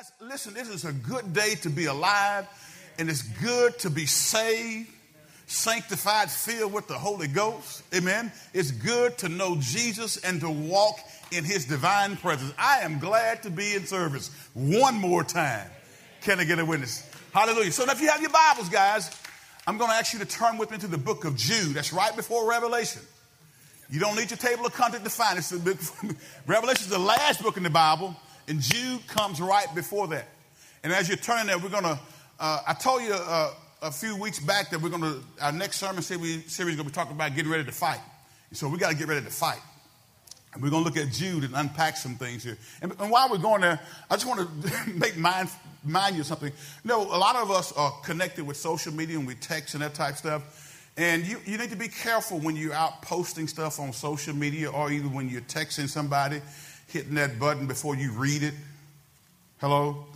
Guys, listen, this is a good day to be alive, and it's good to be saved, sanctified, filled with the Holy Ghost. Amen. It's good to know Jesus and to walk in his divine presence. I am glad to be in service one more time. Can I get a witness? Hallelujah. So if you have your Bibles, guys, I'm going to ask you to turn with me to the book of Jude. That's right before Revelation. You don't need your table of contents to find it. Revelation is the last book in the Bible, and Jude comes right before that. And as you're turning there, we're going to, uh, I told you uh, a few weeks back that we're going to, our next sermon series, is going to be talking about getting ready to fight. So we got to get ready to fight. And we're going to look at Jude and unpack some things here. And, and while we're going there, I just want to make mind, mind you something. You know, a lot of us are connected with social media and we text and that type stuff. And you, you need to be careful when you're out posting stuff on social media or even when you're texting somebody, hitting that button before you read it. Hello?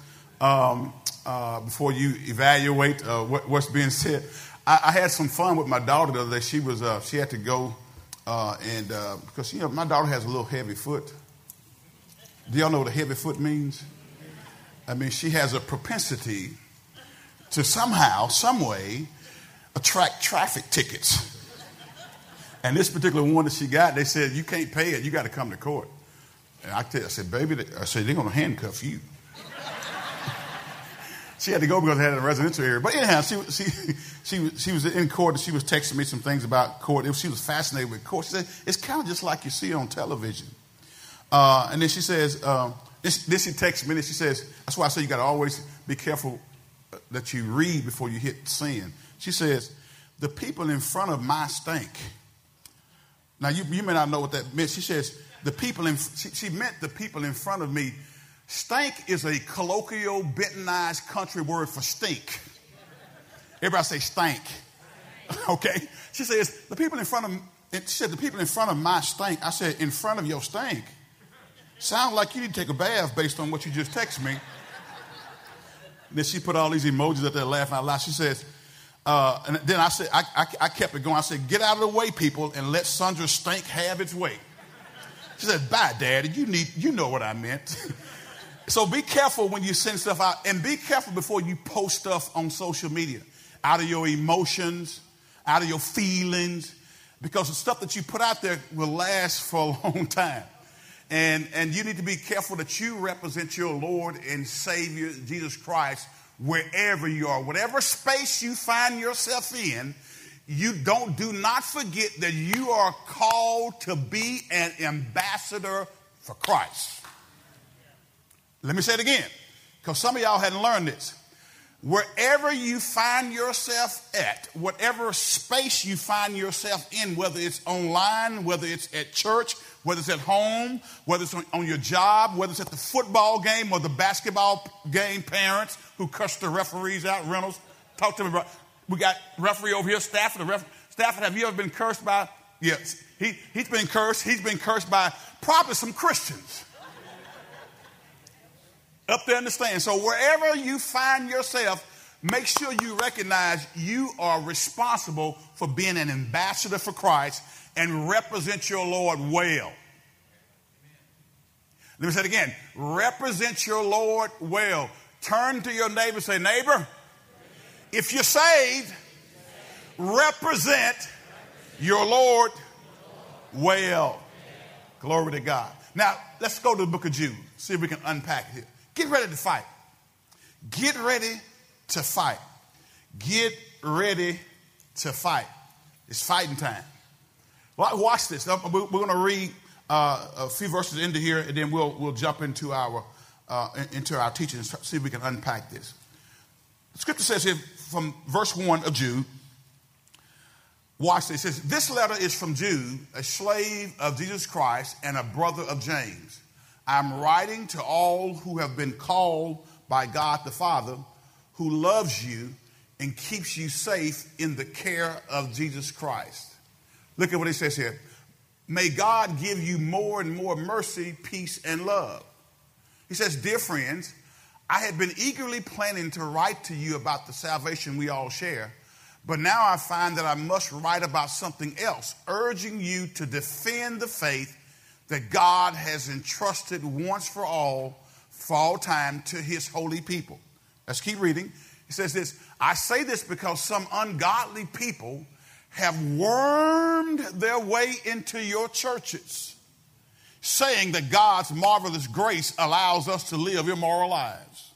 Um, uh, before you evaluate uh, what, what's being said. I, I, had some fun with my daughter the other day. She was uh, she had to go uh, and uh, because, you know, my daughter has a little heavy foot. Do y'all know what a heavy foot means? I mean, she has a propensity to somehow, some way, attract traffic tickets. And this particular one that she got, they said, you can't pay it, you got to come to court. And I, tell, I said, baby, I said, they're going to handcuff you. she had to go because they had a residential area. But anyhow, she, she, she, she was in court and she was texting me some things about court. She was fascinated with court. She said, it's kind of just like you see on television. Uh, and then she says, um, this, she texts me and she says, that's why I say you got to always be careful that you read before you hit sin. She says, the people in front of my stink. Now, you, you may not know what that meant. She says, the people in, she, she meant the people in front of me Stank is a colloquial, Bentonized country word for stink. Everybody say stank. okay? She says, the people in front of she said, the people in front of my stink. I said, in front of your stink. Sound like you need to take a bath based on what you just texted me. then she put all these emojis up there laughing out loud. She says, uh, and then I said, I, I, I, kept it going. I said, get out of the way, people, and let Sandra Stink have its way. She said, bye, Daddy. You need, you know what I meant. So be careful when you send stuff out and be careful before you post stuff on social media out of your emotions, out of your feelings, because the stuff that you put out there will last for a long time. And, and you need to be careful that you represent your Lord and Savior, Jesus Christ, wherever you are. Whatever space you find yourself in, you don't do not forget that you are called to be an ambassador for Christ. Let me say it again, because some of y'all hadn't learned this. Wherever you find yourself at, whatever space you find yourself in, whether it's online, whether it's at church, whether it's at home, whether it's on, your job, whether it's at the football game or the basketball game, parents who cuss the referees out, Reynolds, talk to me about. We got referee over here, Stafford. The ref, Stafford, have you ever been cursed by? Yes, he, he's been cursed. He's been cursed by probably some Christians up there in the stand. So wherever you find yourself, make sure you recognize you are responsible for being an ambassador for Christ and represent your Lord well. Let me say it again. Represent your Lord well. Turn to your neighbor say, Neighbor, if you're saved, represent your Lord well. Glory to God. Now, let's go to the book of Jude. See if we can unpack it here. Get ready to fight. Get ready to fight. Get ready to fight. It's fighting time. Watch this. We're going to read uh, a few verses into here, and then we'll we'll jump into our uh, into our teaching and see if we can unpack this. The scripture says here from verse one of Jude. Watch this. It says, This letter is from Jude, a slave of Jesus Christ and a brother of James. I'm writing to all who have been called by God the Father, who loves you and keeps you safe in the care of Jesus Christ. Look at what he says here. May God give you more and more mercy, peace, and love. He says, Dear friends, I had been eagerly planning to write to you about the salvation we all share, but now I find that I must write about something else, urging you to defend the faith that God has entrusted once for all for all time to his holy people. Let's keep reading. He says this I say this because some ungodly people have wormed their way into your churches, saying that God's marvelous grace allows us to live immoral lives.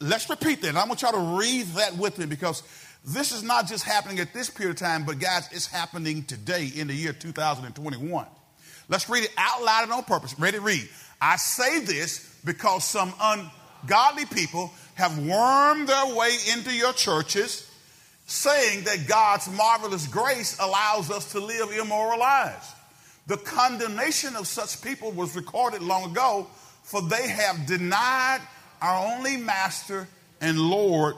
Let's repeat that. I want y'all to read that with me because this is not just happening at this period of time, but guys, it's happening today in the year 2021. Let's read it out loud and on purpose. Ready? Read. I say this because some ungodly people have wormed their way into your churches saying that God's marvelous grace allows us to live immoral lives. The condemnation of such people was recorded long ago, for they have denied our only Master and Lord,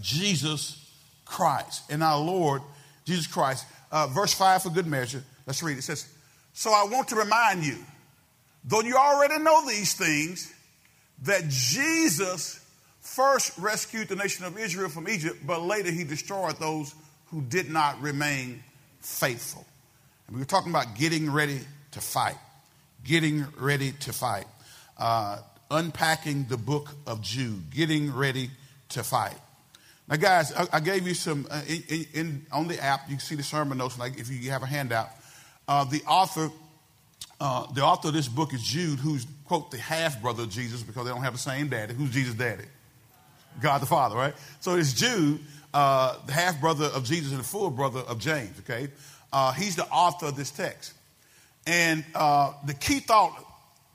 Jesus Christ. And our Lord, Jesus Christ. Uh, verse 5 for good measure. Let's read. It says, So I want to remind you, though you already know these things, that Jesus first rescued the nation of Israel from Egypt, but later he destroyed those who did not remain faithful. And we were talking about getting ready to fight, getting ready to fight, uh, unpacking the book of Jude, getting ready to fight. Now, guys, I, I gave you some uh, in, in, on the app. You can see the sermon notes. Like if you have a handout, uh, the author, uh, the author of this book is Jude, who's quote the half brother of Jesus because they don't have the same daddy. Who's Jesus' daddy? God the Father, right? So it's Jude, uh, the half brother of Jesus and the full brother of James, okay? Uh, he's the author of this text. And uh, the key thought,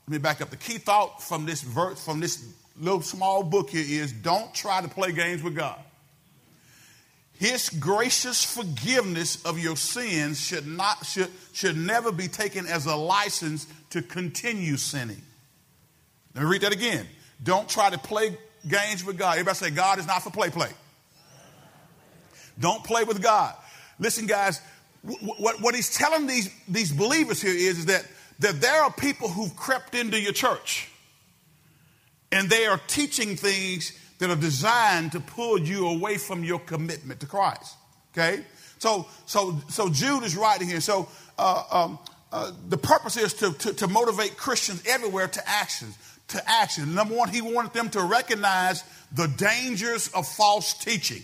let me back up. The key thought from this verse, from this little small book here is don't try to play games with God. His gracious forgiveness of your sins should not should, should never be taken as a license to continue sinning. Let me read that again. Don't try to play games with God. Everybody say, God is not for play play. Don't play with God. Listen, guys, what, what he's telling these, these believers here is, is that, that there are people who've crept into your church and they are teaching things that are designed to pull you away from your commitment to Christ. Okay? So, so, so Jude is writing here. So, uh, um, uh, the purpose is to, to, to motivate Christians everywhere to actions to action. Number one, he wanted them to recognize the dangers of false teaching.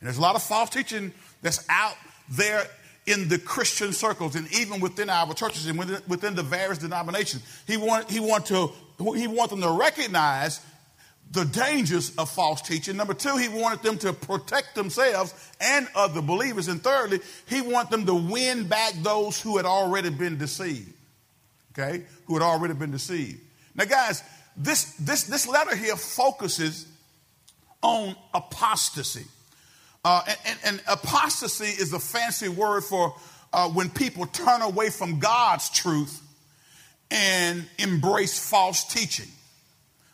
And there's a lot of false teaching that's out there in the Christian circles and even within our churches and within, within the various denominations. He wanted, he, wanted to, he wanted them to recognize the dangers of false teaching. Number two, he wanted them to protect themselves and other believers. And thirdly, he wanted them to win back those who had already been deceived. Okay? Who had already been deceived. Now, guys, this, this, this letter here focuses on apostasy. Uh, and, and, and, apostasy is a fancy word for uh, when people turn away from God's truth and embrace false teaching.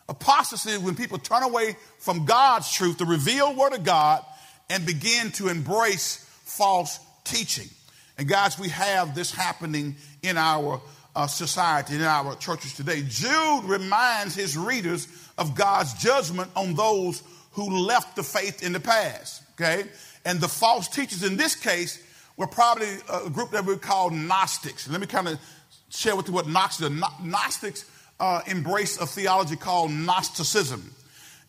Apostasy is when people turn away from God's truth, the revealed word of God, and begin to embrace false teaching. And guys, we have this happening in our uh, society, in our churches today. Jude reminds his readers of God's judgment on those who left the faith in the past. Okay? And the false teachers in this case were probably a group that we call Gnostics. Let me kind of share with you what Gnostics are. Gnostics uh, embrace a theology called Gnosticism.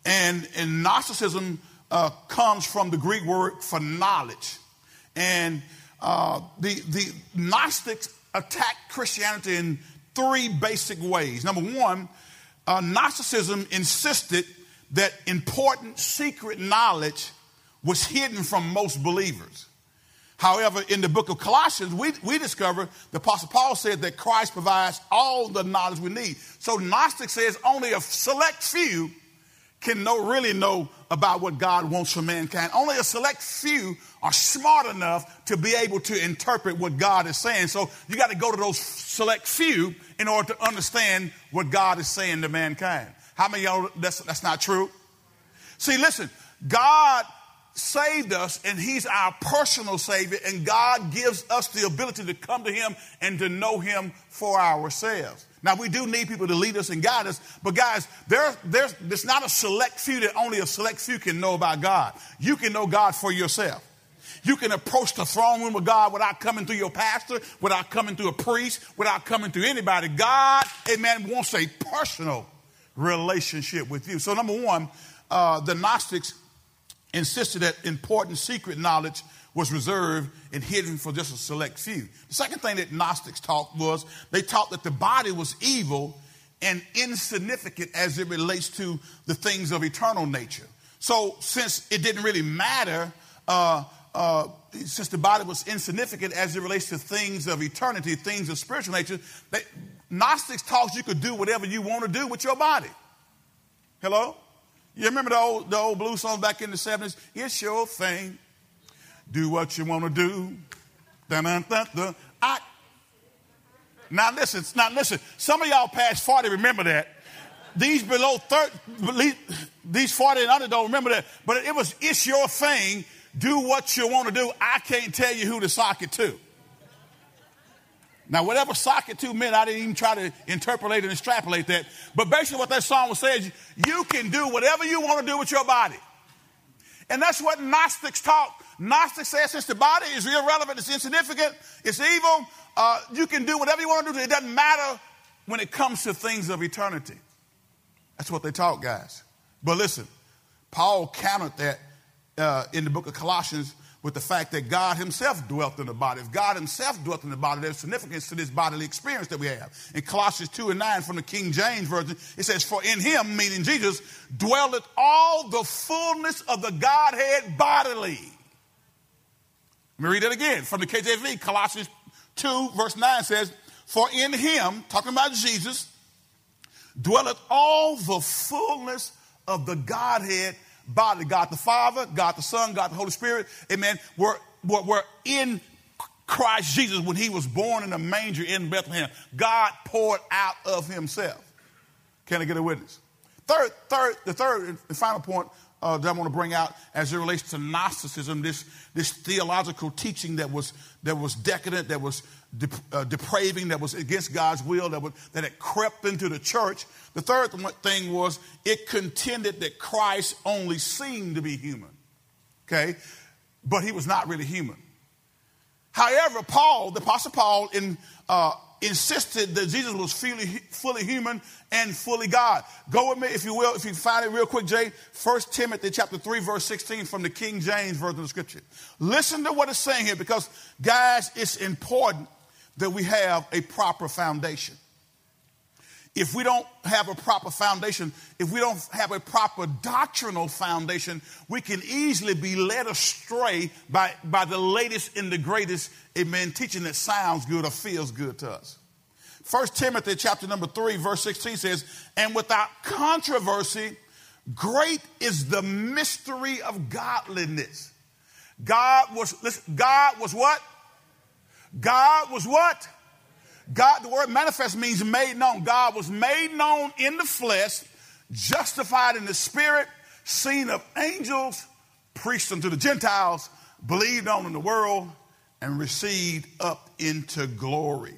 And, and Gnosticism uh, comes from the Greek word for knowledge. And uh, the, the Gnostics attacked Christianity in three basic ways. Number one, uh, Gnosticism insisted that important secret knowledge was hidden from most believers. However, in the book of Colossians, we, we discover the Apostle Paul said that Christ provides all the knowledge we need. So Gnostic says only a select few can know, really know about what God wants for mankind. Only a select few are smart enough to be able to interpret what God is saying. So you got to go to those select few in order to understand what God is saying to mankind. How many y'all that's, that's not true? See, listen, God saved us and he's our personal savior and God gives us the ability to come to him and to know him for ourselves. Now we do need people to lead us and guide us, but guys, there, there's, there's not a select few that only a select few can know about God. You can know God for yourself. You can approach the throne room of God without coming through your pastor, without coming through a priest, without coming through anybody. God, amen, wants a personal relationship with you. So, number one, uh, the Gnostics insisted that important secret knowledge was reserved and hidden for just a select few. The second thing that Gnostics taught was they taught that the body was evil and insignificant as it relates to the things of eternal nature. So, since it didn't really matter, uh, uh, since the body was insignificant as it relates to things of eternity, things of spiritual nature, they, Gnostics taught you could do whatever you want to do with your body. Hello? You remember the old, the old blues song back in the 70s? It's your thing. Do what you want to do. Dun, dun, dun, dun. I, now listen, now listen. Some of y'all past 40 remember that. These below 30, these 40 and under don't remember that. But it was, it's your thing. Do what you want to do. I can't tell you who to sock it to. Now, whatever socket two meant, I didn't even try to interpolate and extrapolate that. But basically, what that song was saying is you can do whatever you want to do with your body. And that's what Gnostics taught. Gnostics says since the body is irrelevant, it's insignificant, it's evil, uh, you can do whatever you want to do. It doesn't matter when it comes to things of eternity. That's what they taught, guys. But listen, Paul countered that uh, in the book of Colossians with the fact that God Himself dwelt in the body. If God Himself dwelt in the body, there's significance to this bodily experience that we have. In Colossians 2 and 9 from the King James Version, it says, For in Him, meaning Jesus, dwelleth all the fullness of the Godhead bodily. Let me read it again from the KJV. Colossians 2, verse 9 says, For in Him, talking about Jesus, dwelleth all the fullness of the Godhead bodily. God the Father, God the Son, God the Holy Spirit, amen, were, were, were in Christ Jesus when he was born in a manger in Bethlehem. God poured out of himself. Can I get a witness? Third, third, the third and final point uh, that I want to bring out as it relates to Gnosticism, this, this theological teaching that was, that was decadent, that was de- uh, depraving, that was against God's will, that, was, that had crept into the church. The third thing was it contended that Christ only seemed to be human, okay? But he was not really human. However, Paul, the Apostle Paul, in uh, insisted that Jesus was fully, fully human and fully God. Go with me, if you will, if you find it real quick, Jay. 1 Timothy chapter 3, verse 16 from the King James version of scripture. Listen to what it's saying here because, guys, it's important that we have a proper foundation. If we don't have a proper foundation, if we don't have a proper doctrinal foundation, we can easily be led astray by, by the latest and the greatest, amen, teaching that sounds good or feels good to us. First Timothy chapter number 3, verse 16 says, And without controversy, great is the mystery of godliness. God was, listen, God was what? God was what? God, the word manifest means made known. God was made known in the flesh, justified in the spirit, seen of angels, preached unto the Gentiles, believed on in the world, and received up into glory.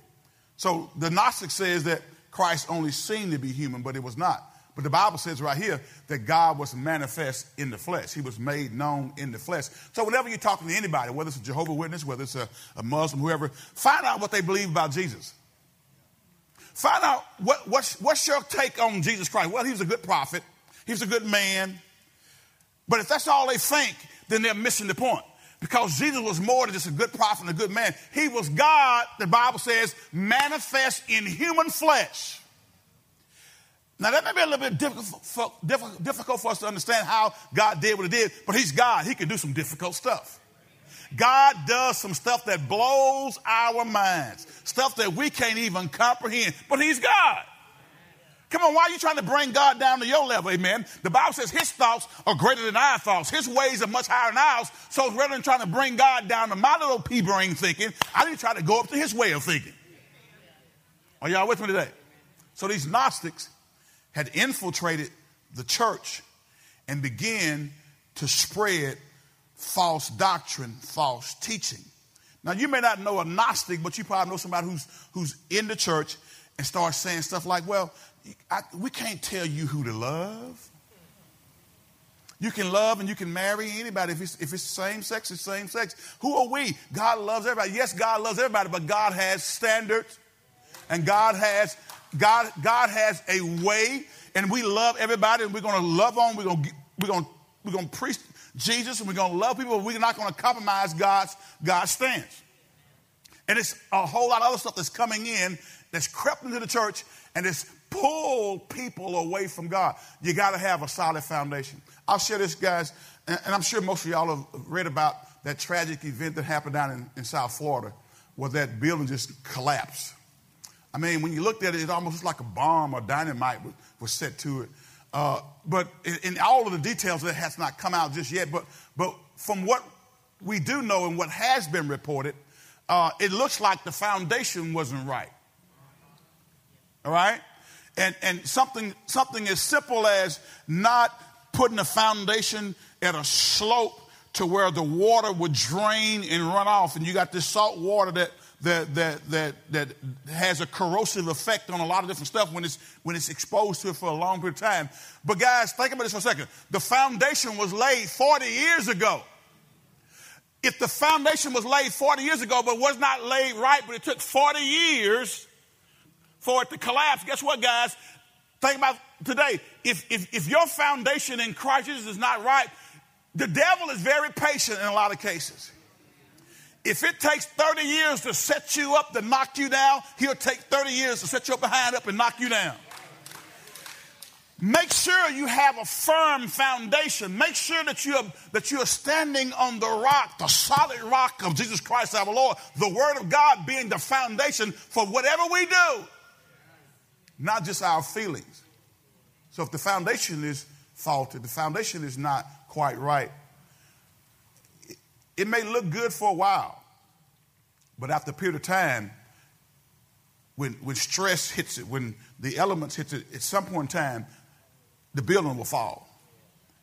So the Gnostic says that Christ only seemed to be human, but it was not. But the Bible says right here that God was manifest in the flesh. He was made known in the flesh. So whenever you're talking to anybody, whether it's a Jehovah Witness, whether it's a, a Muslim, whoever, find out what they believe about Jesus. Find out what, what's, what's your take on Jesus Christ. Well, he was a good prophet. He was a good man. But if that's all they think, then they're missing the point. Because Jesus was more than just a good prophet and a good man. He was God, the Bible says, manifest in human flesh. Now, that may be a little bit difficult, difficult for us to understand how God did what he did, but he's God. He can do some difficult stuff. God does some stuff that blows our minds, stuff that we can't even comprehend, but he's God. Come on, why are you trying to bring God down to your level? Amen. The Bible says his thoughts are greater than our thoughts. His ways are much higher than ours. So rather than trying to bring God down to my little pea brain thinking, I need to try to go up to his way of thinking. Are y'all with me today? So these Gnostics, had infiltrated the church and began to spread false doctrine, false teaching. Now, you may not know a Gnostic, but you probably know somebody who's, who's in the church and starts saying stuff like, well, I, we can't tell you who to love. You can love and you can marry anybody. If it's, if it's same sex, it's same sex. Who are we? God loves everybody. Yes, God loves everybody, but God has standards and God has God, God has a way, and we love everybody, and we're going to love on. We're going to we're going to we're going to preach Jesus, and we're going to love people. But we're not going to compromise God's God's stance. And it's a whole lot of other stuff that's coming in that's crept into the church and it's pulled people away from God. You got to have a solid foundation. I'll share this, guys, and, I'm sure most of y'all have read about that tragic event that happened down in, in South Florida where that building just collapsed. I mean, when you looked at it, it almost like a bomb or dynamite was, was set to it. Uh, but in, in, all of the details, that has not come out just yet. But, but from what we do know and what has been reported, uh, it looks like the foundation wasn't right. All right? And, and something, something as simple as not putting a foundation at a slope to where the water would drain and run off, and you got this salt water that that that that that has a corrosive effect on a lot of different stuff when it's when it's exposed to it for a long period of time. But guys, think about this for a second. The foundation was laid 40 years ago. If the foundation was laid 40 years ago, but was not laid right, but it took 40 years for it to collapse, guess what, guys? Think about today. If, if, if your foundation in Christ Jesus is not right, the devil is very patient in a lot of cases. If it takes 30 years to set you up to knock you down, he'll take 30 years to set your behind up and knock you down. Make sure you have a firm foundation. Make sure that you are, that you are standing on the rock, the solid rock of Jesus Christ our Lord, the Word of God being the foundation for whatever we do, not just our feelings. So if the foundation is faulty, the foundation is not quite right, it may look good for a while, but after a period of time, when, when stress hits it, when the elements hit it, at some point in time, the building will fall.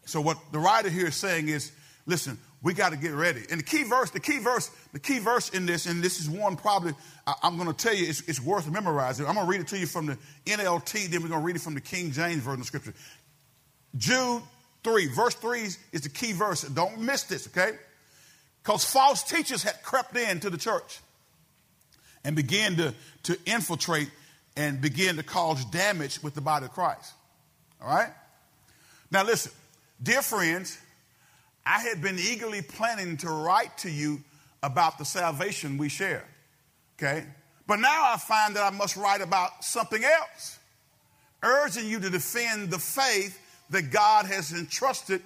So what the writer here is saying is, listen, we got to get ready. And the key verse, the key verse, the key verse in this, and this is one probably I, am going to tell you it's, it's, worth memorizing. I'm going to read it to you from the NLT, then we're going to read it from the King James version of Scripture. Jude 3, verse 3 is the key verse. Don't miss this, okay? Because false teachers had crept into the church and began to, to infiltrate and begin to cause damage with the body of Christ. All right? Now, listen, dear friends, I had been eagerly planning to write to you about the salvation we share. Okay? But now I find that I must write about something else, urging you to defend the faith that God has entrusted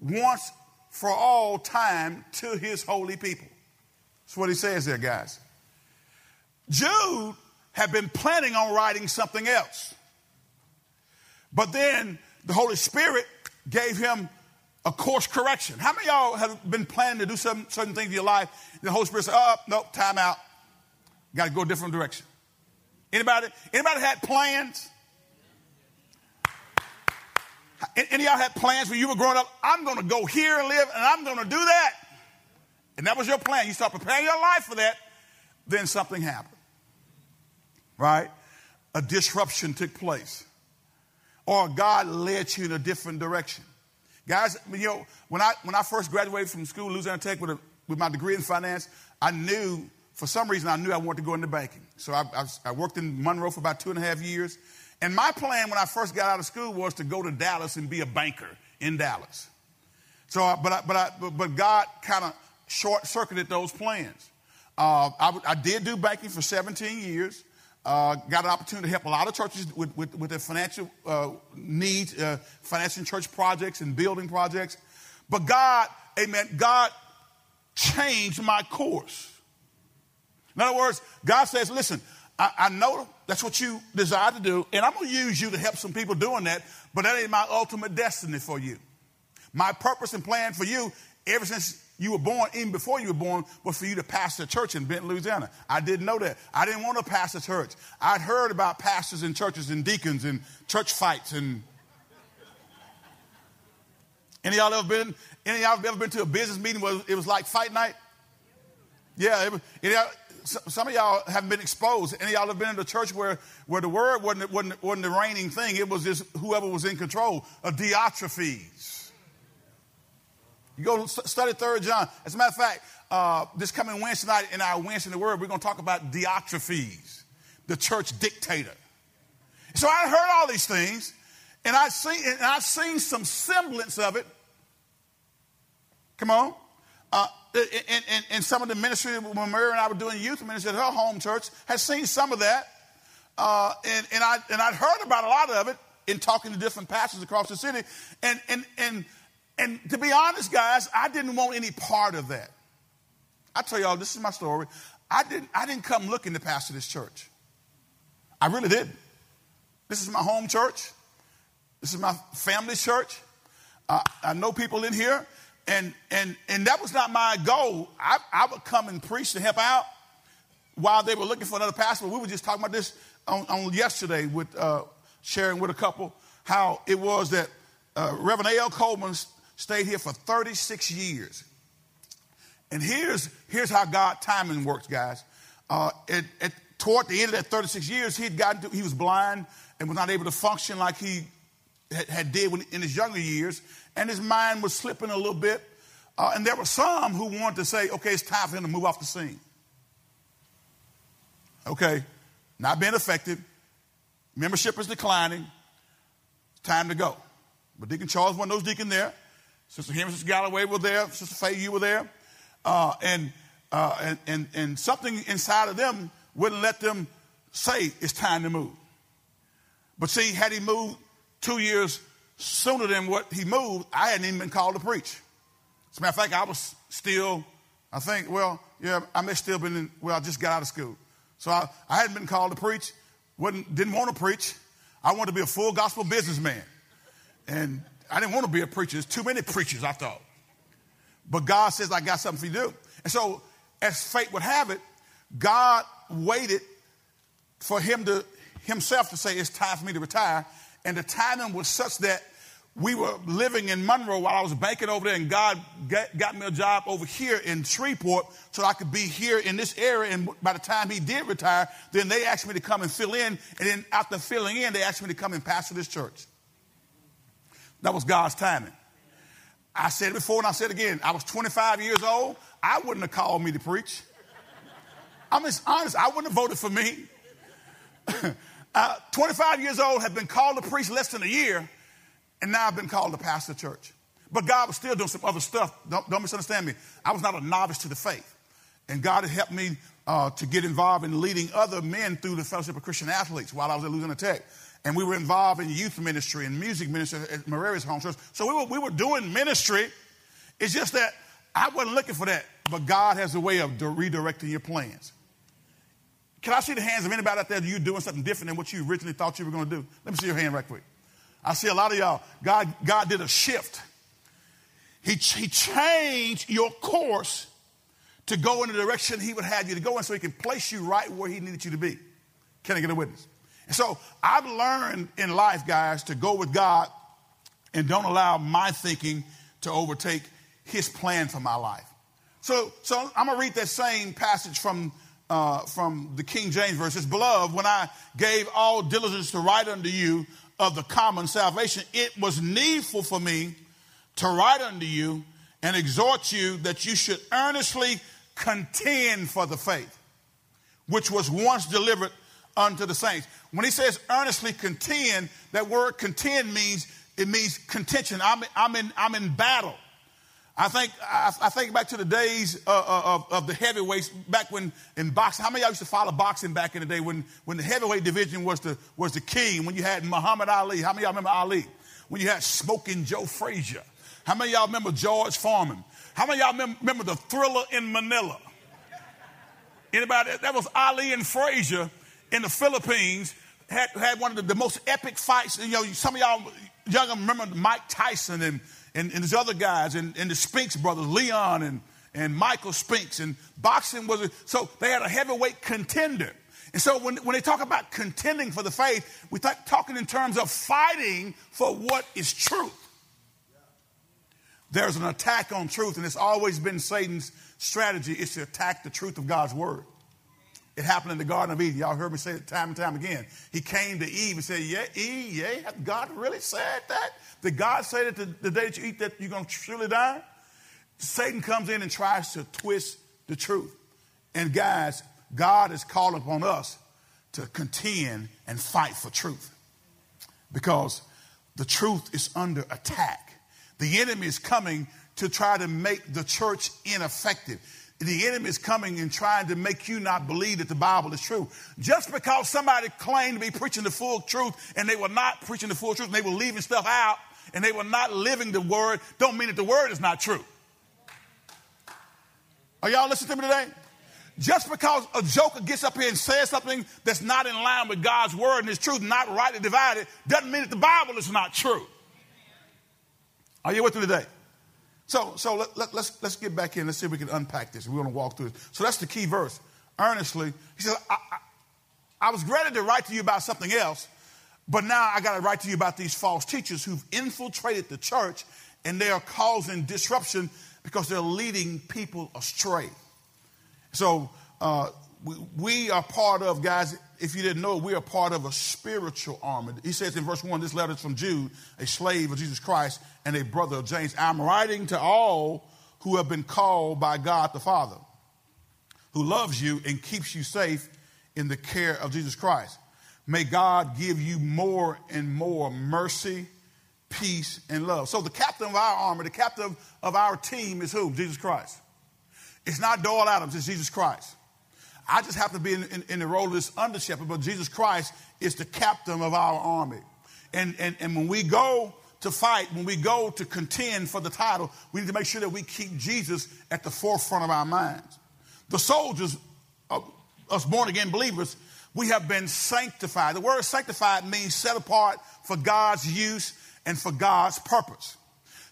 once for all time to his holy people. That's what he says there, guys. Jude had been planning on writing something else. But then the Holy Spirit gave him a course correction. How many y'all have been planning to do some certain things in your life? And the Holy Spirit said, oh, no, time out. Got to go a different direction. Anybody, anybody had plans? Any of y'all had plans when you were growing up? I'm going to go here and live, and I'm going to do that. And that was your plan. You start preparing your life for that, then something happened. Right? A disruption took place or God led you in a different direction. Guys, you know, when I, when I first graduated from school, Louisiana Tech, with, a, with my degree in finance, I knew, for some reason, I knew I wanted to go into banking. So I, I, I worked in Monroe for about two and a half years. And my plan when I first got out of school was to go to Dallas and be a banker in Dallas. So, but, I, but, I, but God kind of short circuited those plans. Uh, I, I, did do banking for 17 years. Uh, got an opportunity to help a lot of churches with, with, with their financial uh, needs, uh, financing church projects and building projects. But God, amen, God changed my course. In other words, God says, listen, I, I know that's what you desire to do, and I'm going to use you to help some people doing that, but that ain't my ultimate destiny for you. My purpose and plan for you, ever since you were born, even before you were born, was for you to pastor a church in Benton, Louisiana. I didn't know that. I didn't want to pastor a church. I'd heard about pastors and churches and deacons and church fights and. Any y'all ever been? Any y'all ever been to a business meeting where it was like fight night? Yeah, it, it, some of y'all haven't been exposed. Any y'all have been in a church where, where the word wasn't, wasn't, wasn't the reigning thing? It was just whoever was in control. A Diotrephes. You go study Third John. As a matter of fact, uh, this coming Wednesday night in our Wednesday in the Word, we're going to talk about Diotrephes, the church dictator. So I heard all these things, and I seen and I've seen some semblance of it. Come on. Uh, and, some of the ministry when Mary and I were doing youth ministry at her home church has seen some of that. Uh, and, and, I, and I'd heard about a lot of it in talking to different pastors across the city. And, and, and, and to be honest, guys, I didn't want any part of that. I tell y'all, this is my story. I didn't, I didn't come looking to pastor this church. I really didn't. This is my home church. This is my family church. Uh, I know people in here, and and and that was not my goal. I, I would come and preach to help out while they were looking for another pastor. We were just talking about this on, on yesterday with uh, sharing with a couple how it was that uh, Reverend A.L. Coleman stayed here for 36 years. And here's, here's how God timing works, guys. Uh, at, at, toward the end of that 36 years, he had gotten to, he was blind and was not able to function like he had, had did when, in his younger years, and his mind was slipping a little bit. Uh, and there were some who wanted to say, okay, it's time for him to move off the scene. Okay, not being effective, membership is declining, time to go. But Deacon Charles, of those deacon there, Sister Henry, Sister Galloway were there, Sister Faye, you were there, uh, and, uh, and, and, and something inside of them wouldn't let them say it's time to move. But see, had he moved two years sooner than what he moved, I hadn't even been called to preach. As a matter of fact, I was still, I think, well, yeah, I may still been in, well, I just got out of school. So I, I hadn't been called to preach, wasn't, didn't want to preach. I wanted to be a full gospel businessman. And I didn't want to be a preacher. There's too many preachers, I thought. But God says, I got something for you to do. And so, as fate would have it, God waited for him to himself to say, It's time for me to retire. And the timing was such that we were living in Monroe while I was banking over there, and God got, me a job over here in Shreveport so I could be here in this area. And by the time he did retire, then they asked me to come and fill in. And then after filling in, they asked me to come and pastor this church. That was God's timing. I said it before and I said it again. I was 25 years old. I wouldn't have called me to preach. I'm just honest. I wouldn't have voted for me. uh, 25 years old, have been called to preach less than a year, and now I've been called to pastor church. But God was still doing some other stuff. Don't, don't misunderstand me. I was not a novice to the faith. And God had helped me uh, to get involved in leading other men through the Fellowship of Christian Athletes while I was at Louisiana Tech and we were involved in youth ministry and music ministry at Maria's home church. So we were, we were doing ministry. It's just that I wasn't looking for that, but God has a way of redirecting your plans. Can I see the hands of anybody out there you doing something different than what you originally thought you were going to do? Let me see your hand right quick. I see a lot of y'all. God, God did a shift. He, he changed your course to go in the direction He would have you to go in so He can place you right where He needed you to be. Can I get a witness? And so I've learned in life, guys, to go with God and don't allow my thinking to overtake his plan for my life. So, so I'm going to read that same passage from, uh, from the King James verse. Beloved, when I gave all diligence to write unto you of the common salvation, it was needful for me to write unto you and exhort you that you should earnestly contend for the faith, which was once delivered unto the saints. When he says earnestly contend, that word contend means it means contention. I'm, I'm in I'm in battle. I think I, I think back to the days uh, uh, of, of the heavyweights back when in boxing. How many of y'all used to follow boxing back in the day when, when the heavyweight division was the was the king? When you had Muhammad Ali. How many of y'all remember Ali? When you had Smoking Joe Frazier. How many of y'all remember George Foreman? How many of y'all remember the Thrilla in Manila? Anybody? That was Ali and Frazier in the Philippines had, had one of the, the, most epic fights. You know, some of y'all young I remember Mike Tyson and, and, and his other guys and, and the Spinks brothers, Leon and, and Michael Spinks. And boxing was, a, so they had a heavyweight contender. And so when, when they talk about contending for the faith, we talk talking in terms of fighting for what is truth. There's an attack on truth, and it's always been Satan's strategy is to attack the truth of God's word. It happened in the Garden of Eden. Y'all heard me say it time and time again. He came to Eve and said, Yeah, Eve, yeah, God really said that? Did God say that the, the day that you eat that you're going to surely die? Satan comes in and tries to twist the truth. And guys, God is calling upon us to contend and fight for truth. because the truth is under attack. The enemy is coming to try to make the church ineffective. The enemy is coming and trying to make you not believe that the Bible is true. Just because somebody claimed to be preaching the full truth and they were not preaching the full truth and they were leaving stuff out and they were not living the word, don't mean that the word is not true. Are y'all listening to me today? Just because a joker gets up here and says something that's not in line with God's word and his truth, not rightly divided, doesn't mean that the Bible is not true. Are you with me today? So, so let, let, let's, let's get back in. Let's see if we can unpack this. We're going to walk through it. So that's the key verse. Earnestly, he says, I, I, I was ready to write to you about something else, but now I got to write to you about these false teachers who've infiltrated the church and they are causing disruption because they're leading people astray. So uh, we, are part of, guys, if you didn't know, we are part of a spiritual army. He says in verse 1, this letter is from Jude, a slave of Jesus Christ and a brother of James. I'm writing to all who have been called by God the Father, who loves you and keeps you safe in the care of Jesus Christ. May God give you more and more mercy, peace, and love. So the captain of our army, the captain of our team is who? Jesus Christ. It's not Doyle Adams, it's Jesus Christ. I just happen to be in, in, in, the role of this under shepherd, but Jesus Christ is the captain of our army. And, and, and when we go to fight, when we go to contend for the title, we need to make sure that we keep Jesus at the forefront of our minds. The soldiers, uh, us born again believers, we have been sanctified. The word sanctified means set apart for God's use and for God's purpose.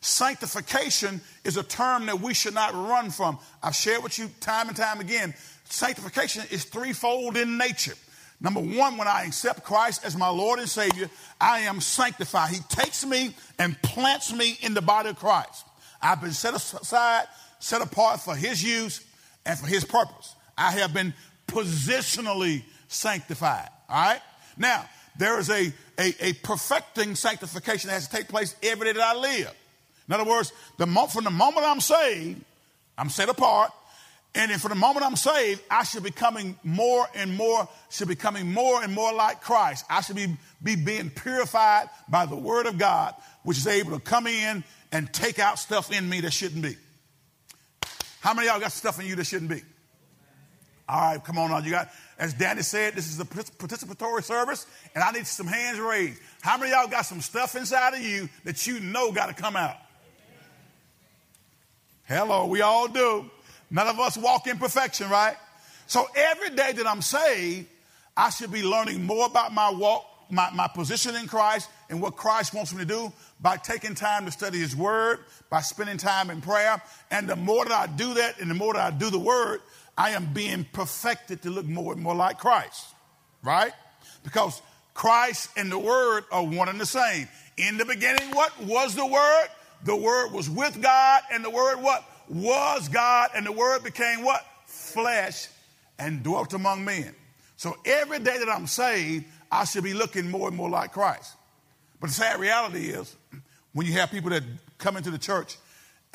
Sanctification is a term that we should not run from. I've shared with you time and time again. Sanctification is threefold in nature. Number one, when I accept Christ as my Lord and Savior, I am sanctified. He takes me and plants me in the body of Christ. I've been set aside, set apart for His use and for His purpose. I have been positionally sanctified. All right? Now, there is a, a, a perfecting sanctification that has to take place every day that I live. In other words, the from the moment I'm saved, I'm set apart. And then from the moment I'm saved, I should be coming more and more, should be coming more and more like Christ. I should be, be being purified by the word of God, which is able to come in and take out stuff in me that shouldn't be. How many y'all got stuff in you that shouldn't be? All right, come on now. You got, as Danny said, this is a participatory service, and I need some hands raised. How many y'all got some stuff inside of you that you know got to come out? Hello, we all do. None of us walk in perfection, right? So every day that I'm saved, I should be learning more about my walk, my, my position in Christ, and what Christ wants me to do by taking time to study His Word, by spending time in prayer. And the more that I do that, and the more that I do the Word, I am being perfected to look more and more like Christ, right? Because Christ and the Word are one and the same. In the beginning, what was the Word? The word was with God, and the word what? Was God, and the word became what? Flesh and dwelt among men. So every day that I'm saved, I should be looking more and more like Christ. But the sad reality is, when you have people that come into the church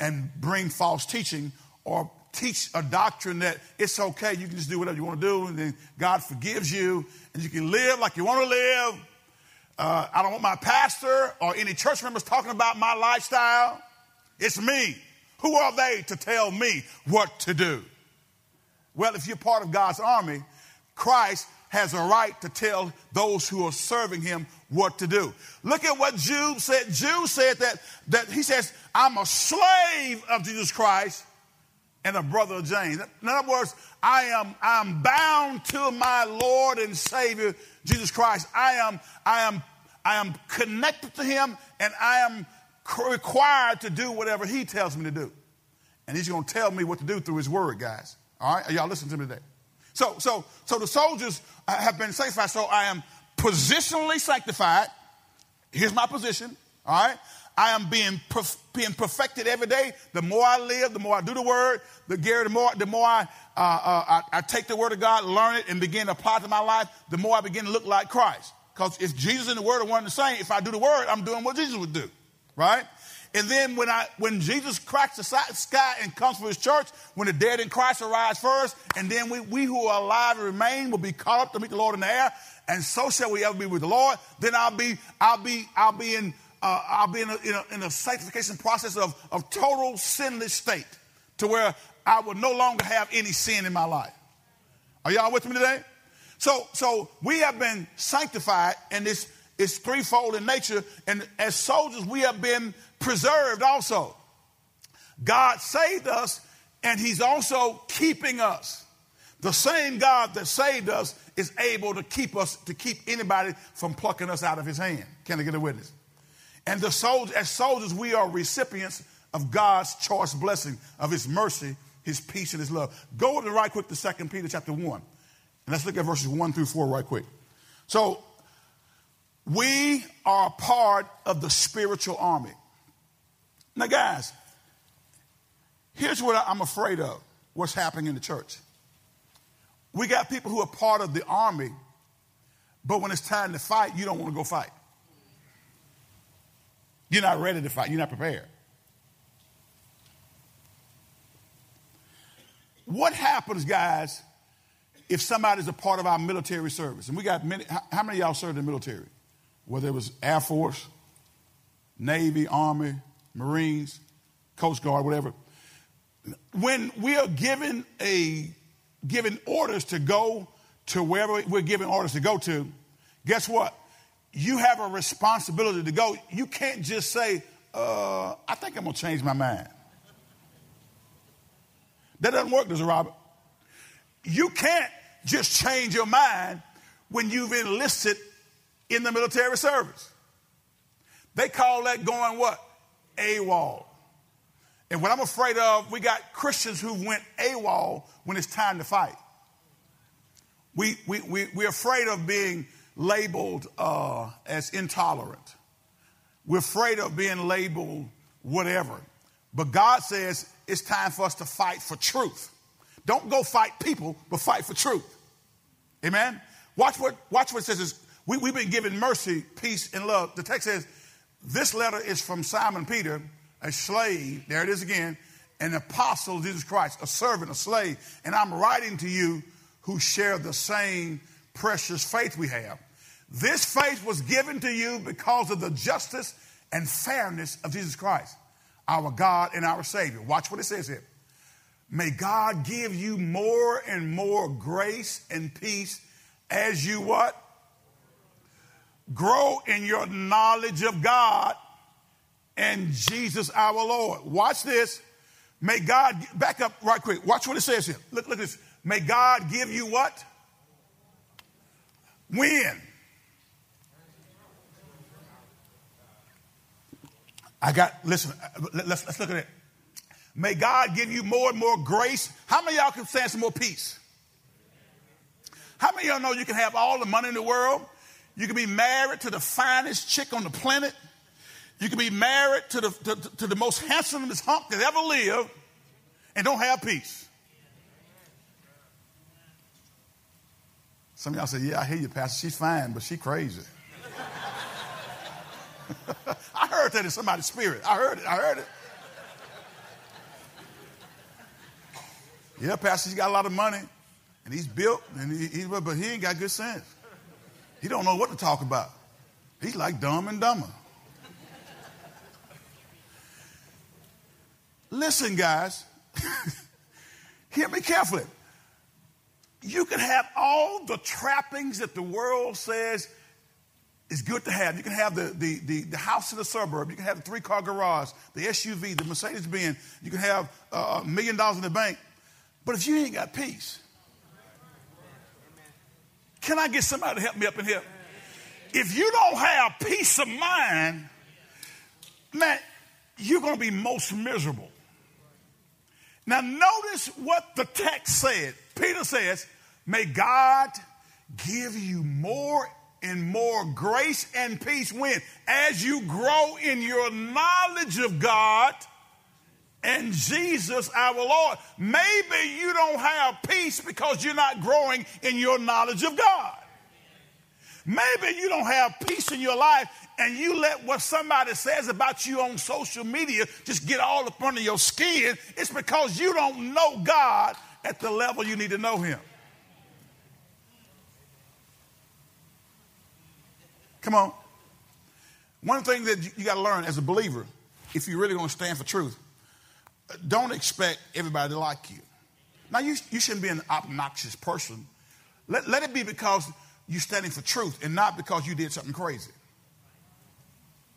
and bring false teaching or teach a doctrine that it's okay, you can just do whatever you want to do, and then God forgives you, and you can live like you want to live, uh, I don't want my pastor or any church members talking about my lifestyle. It's me. Who are they to tell me what to do? Well, if you're part of God's army, Christ has a right to tell those who are serving him what to do. Look at what Jude said. Jude said that, that he says, I'm a slave of Jesus Christ and a brother of James. In other words, I am I'm bound to my Lord and Savior Jesus Christ. I am I am I am connected to him and I am required to do whatever he tells me to do. And he's going to tell me what to do through his word, guys. All right? Y'all listening to me today? So so so the soldiers have been sanctified. So I am positionally sanctified. Here's my position. All right? I am being, being perfected every day. The more I live, the more I do the word, the, Gary, the more, the more I, uh, uh, I, I, take the word of God, learn it, and begin to apply it to my life, the more I begin to look like Christ. Because if Jesus and the word are one and the same, if I do the word, I'm doing what Jesus would do. Right? And then when I when Jesus cracks the sky and comes for his church, when the dead in Christ arise first, and then we, we who are alive and remain will be caught up to meet the Lord in the air, and so shall we ever be with the Lord. Then I'll be I'll be I'll be in uh, I'll be in a, in a, in a sanctification process of, of total sinless state to where I will no longer have any sin in my life. Are y'all with me today? So, so we have been sanctified, in this is threefold in nature. And as soldiers, we have been preserved also. God saved us, and He's also keeping us. The same God that saved us is able to keep us, to keep anybody from plucking us out of His hand. Can I get a witness? And the soldiers, as soldiers, we are recipients of God's choice blessing, of His mercy, His peace, and His love. Go to right quick to 2 Peter chapter 1. And let's look at verses 1 through 4 right quick. So, we are part of the spiritual army. Now, guys, here's what I'm afraid of what's happening in the church. We got people who are part of the army, but when it's time to fight, you don't want to go fight. You're not ready to fight. You're not prepared. What happens, guys, if somebody's a part of our military service? And we got many, how many of y'all served in the military? Whether it was Air Force, Navy, Army, Marines, Coast Guard, whatever. When we are given a given orders to go to wherever we're given orders to go to, guess what? you have a responsibility to go. You can't just say, uh, I think I'm going to change my mind. That doesn't work, does it, Robert? You can't just change your mind when you've enlisted in the military service. They call that going what? AWOL. And what I'm afraid of, we got Christians who went AWOL when it's time to fight. We, we, we, we're afraid of being labeled uh, as intolerant. We're afraid of being labeled whatever. But God says it's time for us to fight for truth. Don't go fight people, but fight for truth. Amen? Watch what, watch what it says. We, we've been given mercy, peace, and love. The text says, This letter is from Simon Peter, a slave, there it is again, an apostle of Jesus Christ, a servant, a slave. And I'm writing to you who share the same precious faith we have. This faith was given to you because of the justice and fairness of Jesus Christ, our God and our Savior. Watch what it says here. May God give you more and more grace and peace as you what? Grow in your knowledge of God and Jesus our Lord. Watch this. May God, back up right quick. Watch what it says here. Look, look at this. May God give you what? When? I got, listen, let's, let's look at it. May God give you more and more grace. How many y'all can stand some more peace? How many y'all know you can have all the money in the world? You can be married to the finest chick on the planet. You can be married to the, to, to the most handsomest hunk that ever lived and don't have peace. Some of y'all say, Yeah, I hear you, Pastor. She's fine, but she's crazy. I heard that in somebody's spirit. I heard it. I heard it. Yeah, Pastor, he's got a lot of money and he's built, and he, he, but he ain't got good sense. He don't know what to talk about. He's like dumb and dumber. Listen, guys, hear me carefully. You can have all the trappings that the world says is good to have. You can have the, the, the, the, house in the suburb. You can have the three car garage, the SUV, the Mercedes Benz. You can have uh, a million dollars in the bank. But if you ain't got peace, can I get somebody to help me up in here? If you don't have peace of mind, man, you're going to be most miserable. Now, notice what the text said. Peter says, May God give you more and more grace and peace when? As you grow in your knowledge of God and Jesus our Lord. Maybe you don't have peace because you're not growing in your knowledge of God. Maybe you don't have peace in your life and you let what somebody says about you on social media just get all up under your skin. It's because you don't know God at the level you need to know Him. Come on. One thing that you, got to learn as a believer, if you're really going to stand for truth, don't expect everybody to like you. Now, you, you shouldn't be an obnoxious person. Let, let it be because you're standing for truth and not because you did something crazy.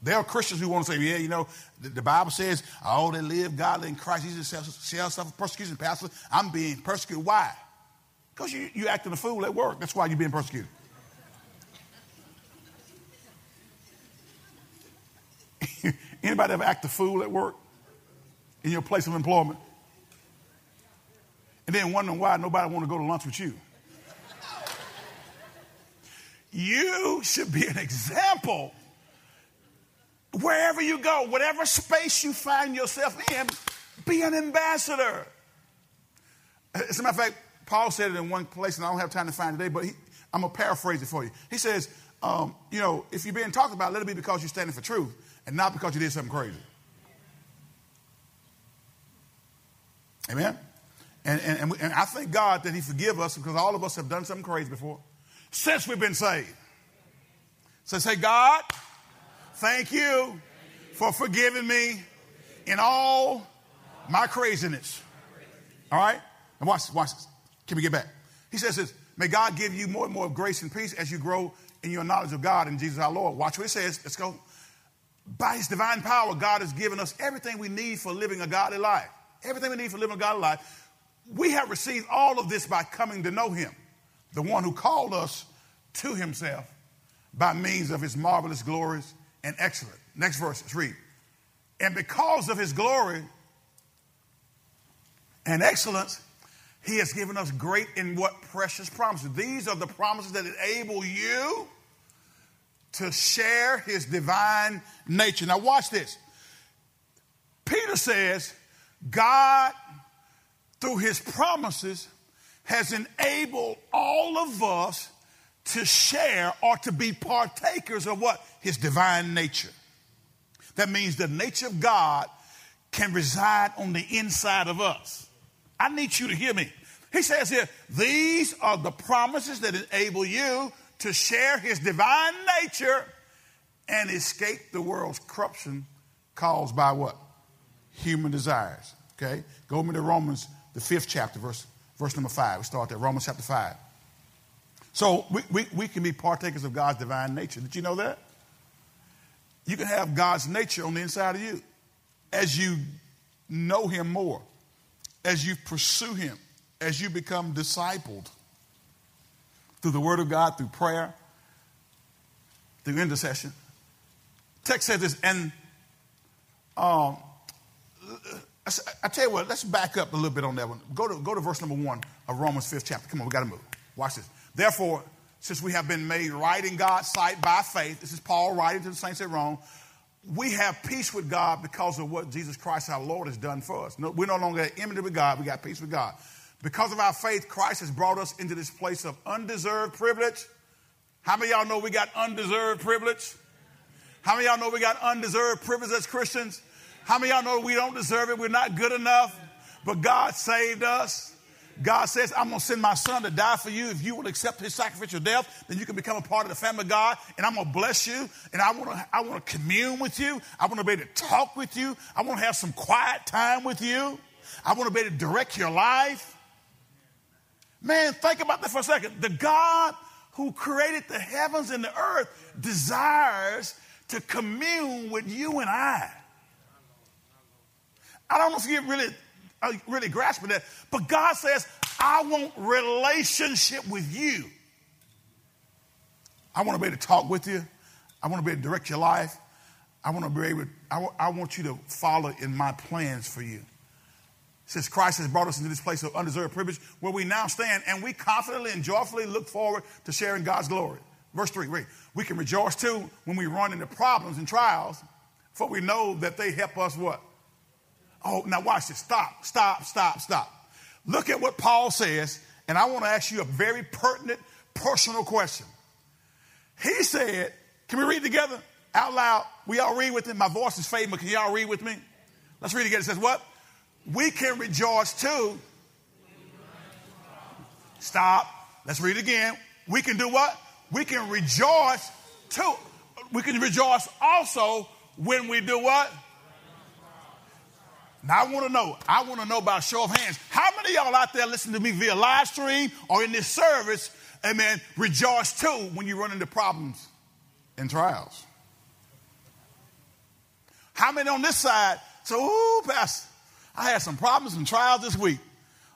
There are Christians who want to say, yeah, you know, the, the Bible says, oh, they live godly in Christ. Jesus shall suffer persecution. Pastor, I'm being persecuted. Why? Because you, you acting a fool at work. That's why you're being persecuted. Anybody ever act a fool at work? In your place of employment? And then wondering why nobody want to go to lunch with you. You should be an example wherever you go, whatever space you find yourself in, be an ambassador. As a matter of fact, Paul said it in one place, and I don't have time to find today, but he, I'm going to paraphrase it for you. He says, um, you know, if you're being talked about, let it be because you're standing for truth and not because you did something crazy. Amen? And, and, and, we, and I thank God that He forgive us because all of us have done something crazy before since we've been saved. So say, God, thank you for forgiving me in all my craziness. All right? And watch, watch this. Can we get back? He says this, may God give you more and more grace and peace as you grow in your knowledge of God and Jesus our Lord. Watch what it says. Let's go. By his divine power, God has given us everything we need for living a godly life. Everything we need for living a godly life. We have received all of this by coming to know him, the one who called us to himself by means of his marvelous glories and excellence. Next verse, let's read. And because of his glory and excellence, he has given us great and what precious promises. These are the promises that enable you to share his divine nature. Now, watch this. Peter says, God, through his promises, has enabled all of us to share or to be partakers of what? His divine nature. That means the nature of God can reside on the inside of us. I need you to hear me. He says here, these are the promises that enable you to share his divine nature and escape the world's corruption caused by what? Human desires. Okay? Go with me to Romans, the fifth chapter, verse, verse number five. We start there, Romans chapter five. So we, we, we can be partakers of God's divine nature. Did you know that? You can have God's nature on the inside of you as you know Him more, as you pursue Him, as you become discipled through the Word of God, through prayer, through intercession. Text says this, and um, I tell you what, let's back up a little bit on that one. Go to, go to verse number one of Romans 5th chapter. Come on, we got to move. Watch this. Therefore, since we have been made right in God's sight by faith, this is Paul writing to the saints at Rome, we have peace with God because of what Jesus Christ our Lord has done for us. No, we're no longer enmity with God, we got peace with God. Because of our faith, Christ has brought us into this place of undeserved privilege. How many y'all know we got undeserved privilege? How many y'all know we got undeserved privilege as Christians? How many of y'all know we don't deserve it? We're not good enough, but God saved us. God says, I'm going to send my son to die for you. If you will accept his sacrificial death, then you can become a part of the family of God. And I'm going to bless you. And I want to, I want to commune with you. I want to be able to talk with you. I want to have some quiet time with you. I want to be able to direct your life. Man, think about that for a second. The God who created the heavens and the earth desires to commune with you and I. I don't know if you really uh, really grasping that. But God says, I want relationship with you. I want to be able to talk with you. I want to be able to direct your life. I want to be able, I, w- I want you to follow in my plans for you. Since Christ has brought us into this place of undeserved privilege where we now stand and we confidently and joyfully look forward to sharing God's glory. Verse 3, read. We can rejoice too when we run into problems and trials, for we know that they help us what? Oh, now watch this. Stop, stop, stop, stop. Look at what Paul says, and I want to ask you a very pertinent, personal question. He said, can we read together out loud? We all read with him. My voice is fading, but can y'all read with me? Let's read together. It says, what? We can rejoice too. Stop. Let's read again. We can do what? We can rejoice too. We can rejoice also when we do what? Now I want to know. I want to know by show of hands. How many y'all out there listening to me via live stream or in this service, amen, rejoice too when you run into problems and trials? How many on this side? So, ooh, Pastor, I had some problems and trials this week.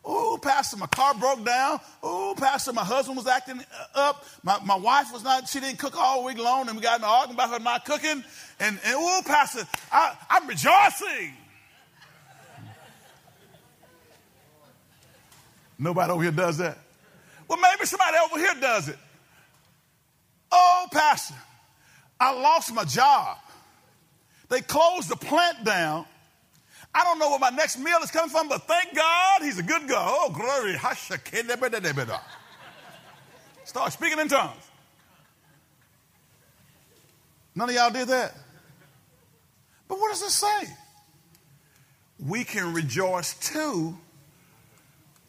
Oh, Pastor, my car broke down. Oh, Pastor, my husband was acting uh, up. My, my wife was not, she didn't cook all week long, and we got in an argument about her not cooking. And, and oh, Pastor, I, I'm rejoicing. Nobody over here does that. Well, maybe somebody over here does it. Oh, Pastor, I lost my job. They closed the plant down I don't know where my next meal is coming from, but thank God he's a good God. Oh, glory. Start speaking in tongues. None of y'all did that. But what does it say? We can rejoice too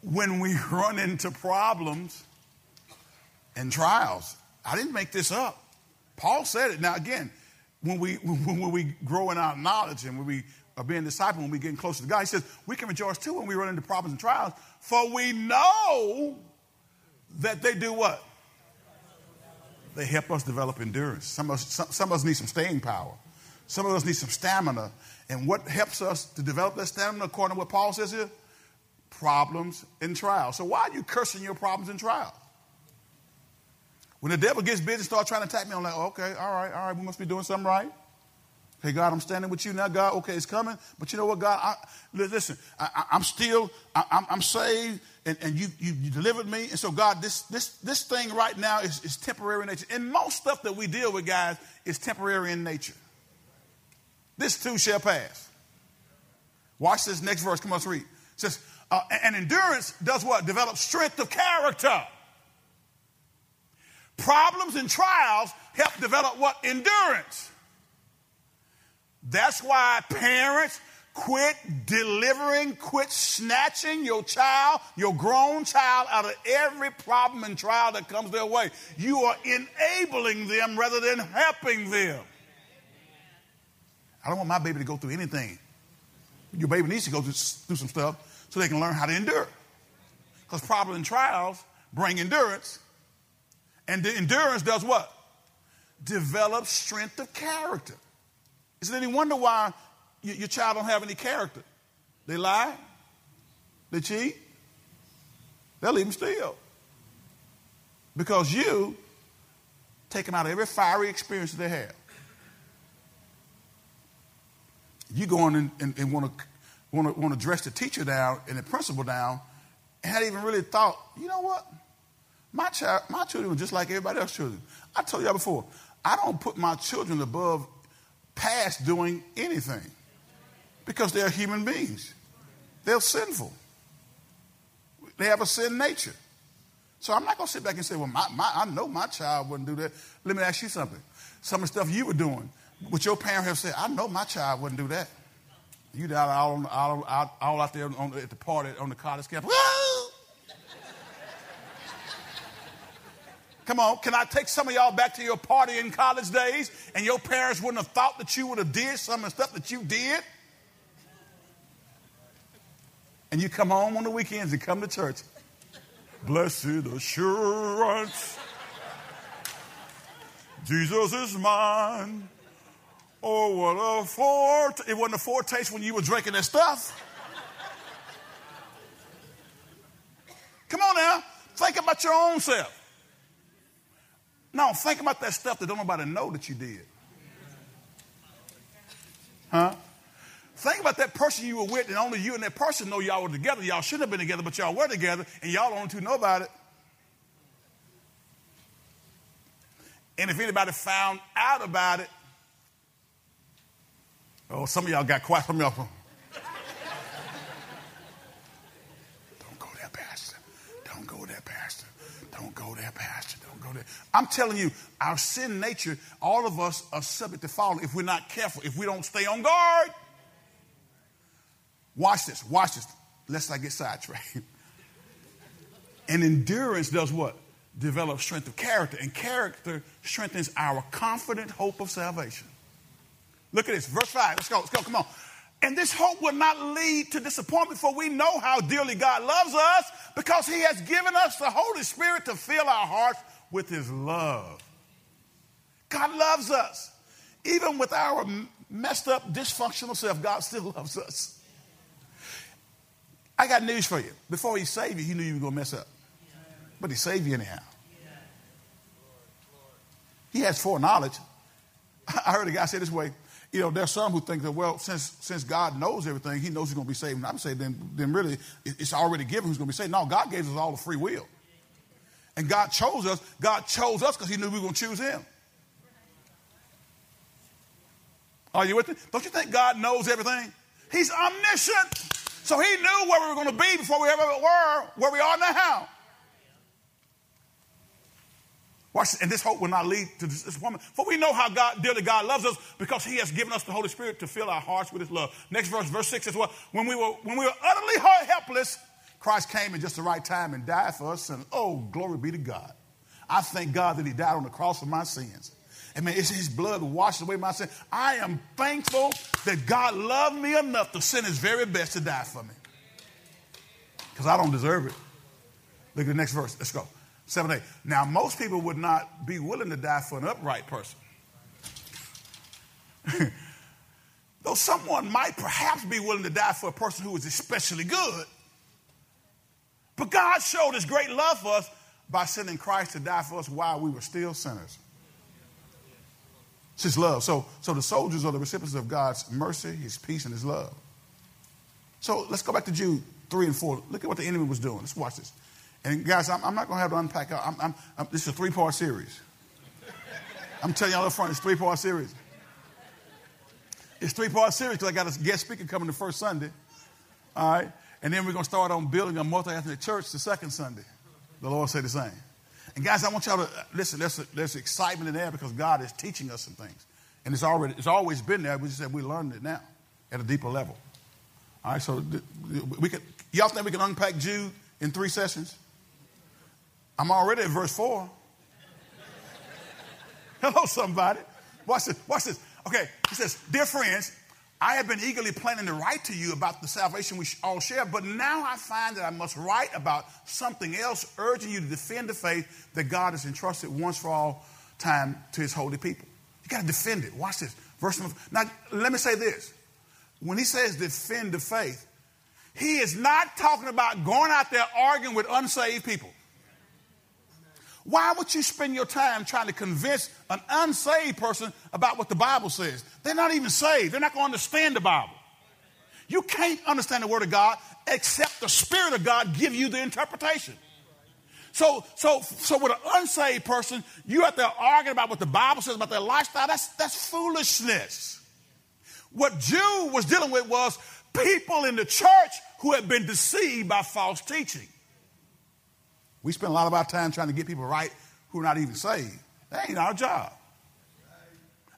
when we run into problems and trials. I didn't make this up. Paul said it. Now, again, when we, when we grow in our knowledge and when we are being disciple when we're getting closer to God. He says, we can rejoice too when we run into problems and trials, for we know that they do what? They help us develop endurance. Some of us, some, some of us need some staying power. Some of us need some stamina. And what helps us to develop that stamina, according to what Paul says here? Problems and trials. So why are you cursing your problems and trials? When the devil gets busy and starts trying to attack me, I'm like, okay, all right, all right, we must be doing something right. Hey, God, I'm standing with you now. God, okay, it's coming. But you know what, God? I, listen, I, am still, I, am saved, and, and you, you, you, delivered me. And so, God, this, this, this thing right now is, is temporary in nature. And most stuff that we deal with, guys, is temporary in nature. This too shall pass. Watch this next verse. Come on, let's read. It says, uh, and endurance does what? Develops strength of character. Problems and trials help develop what? Endurance. That's why parents quit delivering, quit snatching your child, your grown child, out of every problem and trial that comes their way. You are enabling them rather than helping them. I don't want my baby to go through anything. Your baby needs to go through, through some stuff so they can learn how to endure. Because problems and trials bring endurance, and the endurance does what? Develops strength of character. Is it any wonder why your child don't have any character? They lie, they cheat, they'll even steal. Because you take them out of every fiery experience they have. You go in and, and, and want to want to want to dress the teacher down and the principal down, and hadn't even really thought, you know what? My child, my children are just like everybody else's children. I told y'all before, I don't put my children above past doing anything because they're human beings. They're sinful. They have a sin nature. So I'm not going to sit back and say, well, my, my, I know my child wouldn't do that. Let me ask you something. Some of the stuff you were doing, what your parents have said, I know my child wouldn't do that. You out all, all, all, all out there on, at the party on the college campus. Come on, can I take some of y'all back to your party in college days and your parents wouldn't have thought that you would have did some of the stuff that you did? And you come home on the weekends and come to church. Blessed assurance, Jesus is mine. Oh, what a foretaste. It wasn't a foretaste when you were drinking that stuff. Come on now, think about your own self. No, think about that stuff that don't nobody know that you did. Huh? Think about that person you were with, and only you and that person know y'all were together. Y'all shouldn't have been together, but y'all were together, and y'all only two know about it. And if anybody found out about it, oh, some of y'all got quiet. Some of y'all, don't go there, Pastor. Don't go there, Pastor. Don't go there, Pastor. Don't go there. I'm telling you, our sin nature, all of us are subject to falling if we're not careful, if we don't stay on guard. Watch this, watch this, lest I get sidetracked. and endurance does what? Develops strength of character, and character strengthens our confident hope of salvation. Look at this, verse 5. Let's go, let's go, come on. And this hope will not lead to disappointment, for we know how dearly God loves us because He has given us the Holy Spirit to fill our hearts with His love. God loves us. Even with our messed up, dysfunctional self, God still loves us. I got news for you. Before He saved you, He knew you were going to mess up. But He saved you anyhow. He has foreknowledge. I heard a guy say this way you know, there's some who think that, well, since, since God knows everything, he knows he's going to be saved. And I'm saying, then, then really, it's already given who's going to be saved. No, God gave us all the free will. And God chose us. God chose us because he knew we were going to choose him. Are you with me? Don't you think God knows everything? He's omniscient. So he knew where we were going to be before we ever were where we are now. Watch, and this hope will not lead to this woman. For we know how God, dearly God loves us because he has given us the Holy Spirit to fill our hearts with his love. Next verse, verse 6 says, well, when we were, when we were utterly helpless, Christ came in just the right time and died for us. And oh, glory be to God. I thank God that he died on the cross for my sins. Amen. it's his blood washed away my sin. I am thankful that God loved me enough to send his very best to die for me. Because I don't deserve it. Look at the next verse. Let's go. 7 8. Now, most people would not be willing to die for an upright person. Though someone might perhaps be willing to die for a person who is especially good. But God showed his great love for us by sending Christ to die for us while we were still sinners. It's his love. So, so the soldiers are the recipients of God's mercy, his peace, and his love. So let's go back to Jude 3 and 4. Look at what the enemy was doing. Let's watch this. And guys, I'm, I'm not going to have to unpack. I'm, I'm, this is a three part series. I'm telling y'all up front, it's three part series. It's three part series because I got a guest speaker coming the first Sunday. All right. And then we're going to start on building a multi ethnic church the second Sunday. The Lord said the same. And guys, I want y'all to uh, listen, there's, there's excitement in there because God is teaching us some things. And it's already it's always been there. We just said we learned it now at a deeper level. All right, so we can y'all think we can unpack Jude in three sessions? I'm already at verse 4. Hello, somebody. Watch this. Watch this. Okay, he says, Dear friends, I have been eagerly planning to write to you about the salvation we all share, but now I find that I must write about something else, urging you to defend the faith that God has entrusted once for all time to his holy people. You got to defend it. Watch this. Verse number. Now, let me say this. When he says defend the faith, he is not talking about going out there arguing with unsaved people. Why would you spend your time trying to convince an unsaved person about what the Bible says? They're not even saved. They're not going to understand the Bible. You can't understand the Word of God except the Spirit of God give you the interpretation. So, so, so with an unsaved person, you out there arguing about what the Bible says about their lifestyle. That's that's foolishness. What Jude was dealing with was people in the church who had been deceived by false teaching. We spend a lot of our time trying to get people right who are not even saved. That ain't our job.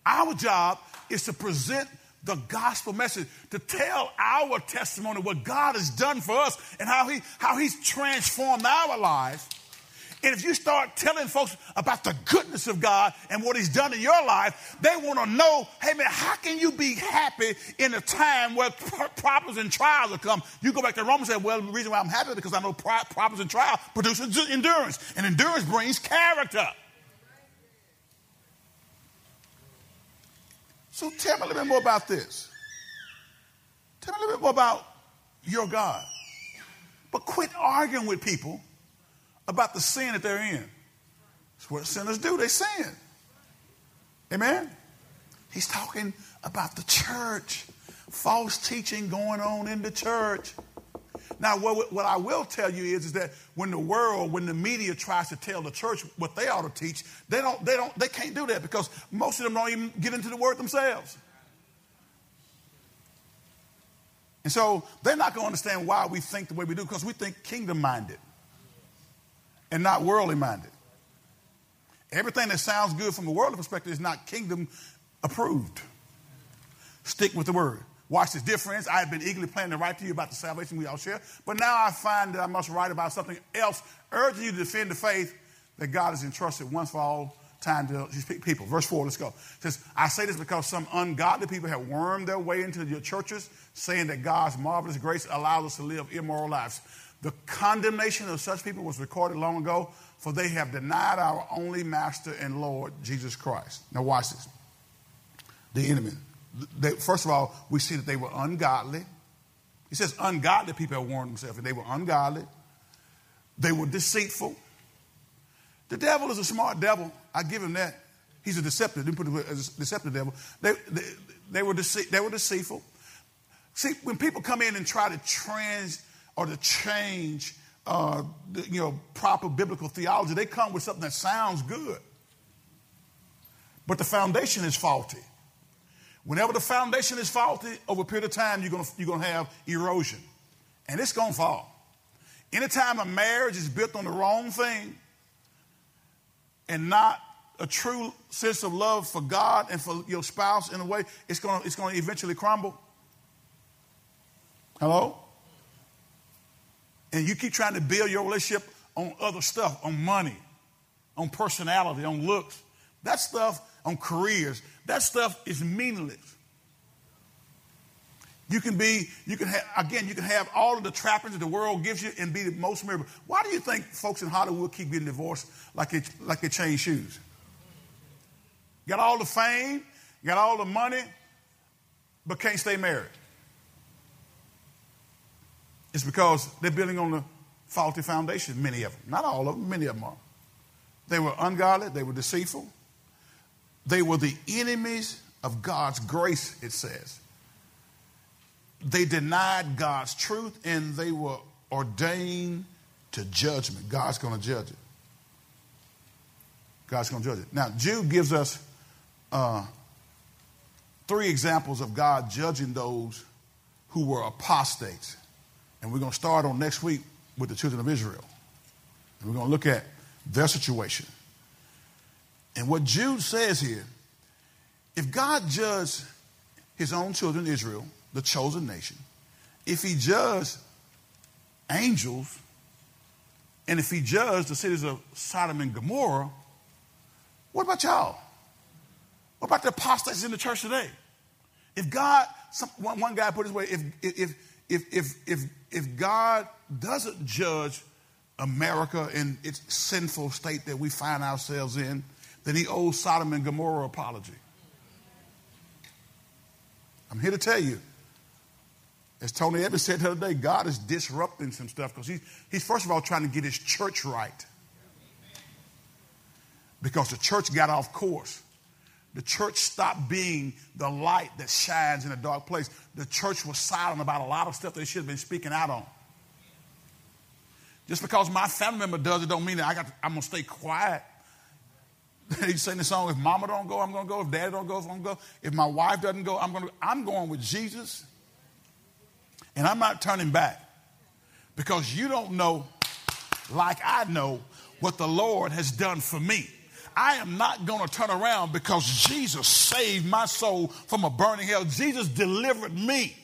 Our job is to present the gospel message, to tell our testimony, what God has done for us and how, he, how He's transformed our lives and if you start telling folks about the goodness of God and what He's done in your life, they want to know, hey man, how can you be happy in a time where problems and trials will come? You go back to Romans and say, well, the reason why I'm happy is because I know problems and trials produce endurance, and endurance brings character. So tell me a little bit more about this. Tell me a little bit more about your God. But quit arguing with people about the sin that they're in. It's what sinners do, they sin. Amen? He's talking about the church, false teaching going on in the church. Now, what, what I will tell you is, is that when the world, when the media tries to tell the church what they ought to teach, they don't, they don't, they can't do that because most of them don't even get into the word themselves. And so they're not going to understand why we think the way we do because we think kingdom minded and not worldly minded. Everything that sounds good from a worldly perspective is not kingdom approved. Stick with the word. Watch this. Friends, I have been eagerly planning to write to you about the salvation we all share, but now I find that I must write about something else, urging you to defend the faith that God has entrusted once for all time to his people. Verse 4, let's go. It says, I say this because some ungodly people have wormed their way into your churches, saying that God's marvelous grace allows us to live immoral lives. The condemnation of such people was recorded long ago, for they have denied our only master and Lord, Jesus Christ. Now, watch this. The enemy. They, first of all, we see that they were ungodly. He says ungodly people have warned themselves, and they were ungodly. They were deceitful. The devil is a smart devil. I give him that. He's a deceptive. Didn't put it a deceptive devil. They, they, they, were dece- they were deceitful. See, when people come in and try to trans or to change, uh, you know, proper biblical theology, they come with something that sounds good, but the foundation is faulty. Whenever the foundation is faulty, over a period of time, you're going you're gonna have erosion, and it's going to fall. Anytime a marriage is built on the wrong thing, and not a true sense of love for God and for your spouse in a way, it's going to, it's going to eventually crumble. Hello? And you keep trying to build your relationship on other stuff, on money, on personality, on looks. That stuff, on careers, that stuff is meaningless. You can be, you can have, again, you can have all of the trappings that the world gives you and be the most miserable. Why do you think folks in Hollywood keep getting divorced like they, like they change shoes? Got all the fame, got all the money, but can't stay married. It's because they're building on the faulty foundation, many of them. Not all of them, many of them are. They were ungodly, they were deceitful, they were the enemies of God's grace, it says. They denied God's truth and they were ordained to judgment. God's going to judge it. God's going to judge it. Now, Jude gives us uh, three examples of God judging those who were apostates. And we're going to start on next week with the children of Israel. And we're going to look at their situation. And what Jude says here if God judged his own children, Israel, the chosen nation, if he judged angels, and if he judged the cities of Sodom and Gomorrah, what about y'all? What about the apostates in the church today? If God, some, one, one guy put it this way, if, if, if, if, if, if God doesn't judge America in its sinful state that we find ourselves in, then he owes Sodom and Gomorrah apology. I'm here to tell you, as Tony Evans said the other day, God is disrupting some stuff because he's, he's, first of all, trying to get his church right. Because the church got off course. The church stopped being the light that shines in a dark place. The church was silent about a lot of stuff they should have been speaking out on. Just because my family member does it don't mean that I got to, I'm to stay quiet. He's sing the song, if mama don't go, I'm to go. If daddy don't go, I'm to go. If my wife doesn't go, I'm to I'm going with Jesus and I'm not turning back because you don't know, like I know, what the Lord has done for me. I am not going to turn around because Jesus saved my soul from a burning hell. Jesus delivered me.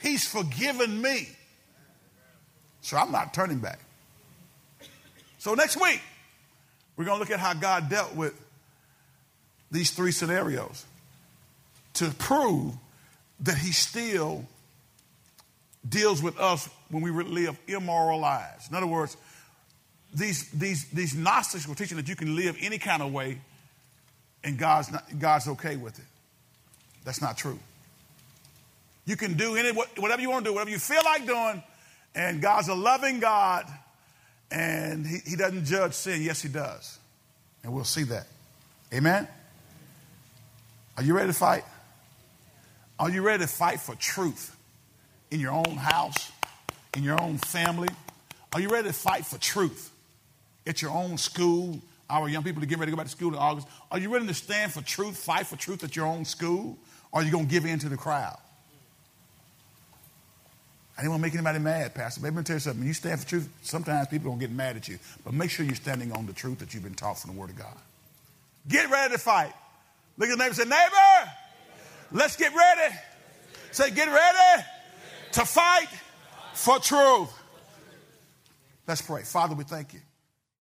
He's forgiven me. So I'm not turning back. So next week, we're going to look at how God dealt with these three scenarios to prove that He still deals with us when we live immoral lives. In other words, these, these, these Gnostics were teaching that you can live any kind of way and God's, not, God's okay with it. That's not true. You can do any, whatever you want to do, whatever you feel like doing, and God's a loving God, and he, he doesn't judge sin. Yes, He does. And we'll see that. Amen? Are you ready to fight? Are you ready to fight for truth? in your own house, in your own family? Are you ready to fight for truth at your own school? Our young people are getting ready to go back to school in August. Are you ready to stand for truth, fight for truth at your own school? Or are you going to give in to the crowd? I didn't want to make anybody mad, Pastor. Let me tell you something. When you stand for truth, sometimes people don't get mad at you. But make sure you're standing on the truth that you've been taught from the Word of God. Get ready to fight. Look at the neighbor and say, Neighbor, let's get ready. Say, get ready to fight for truth. Let's pray. Father, we thank you.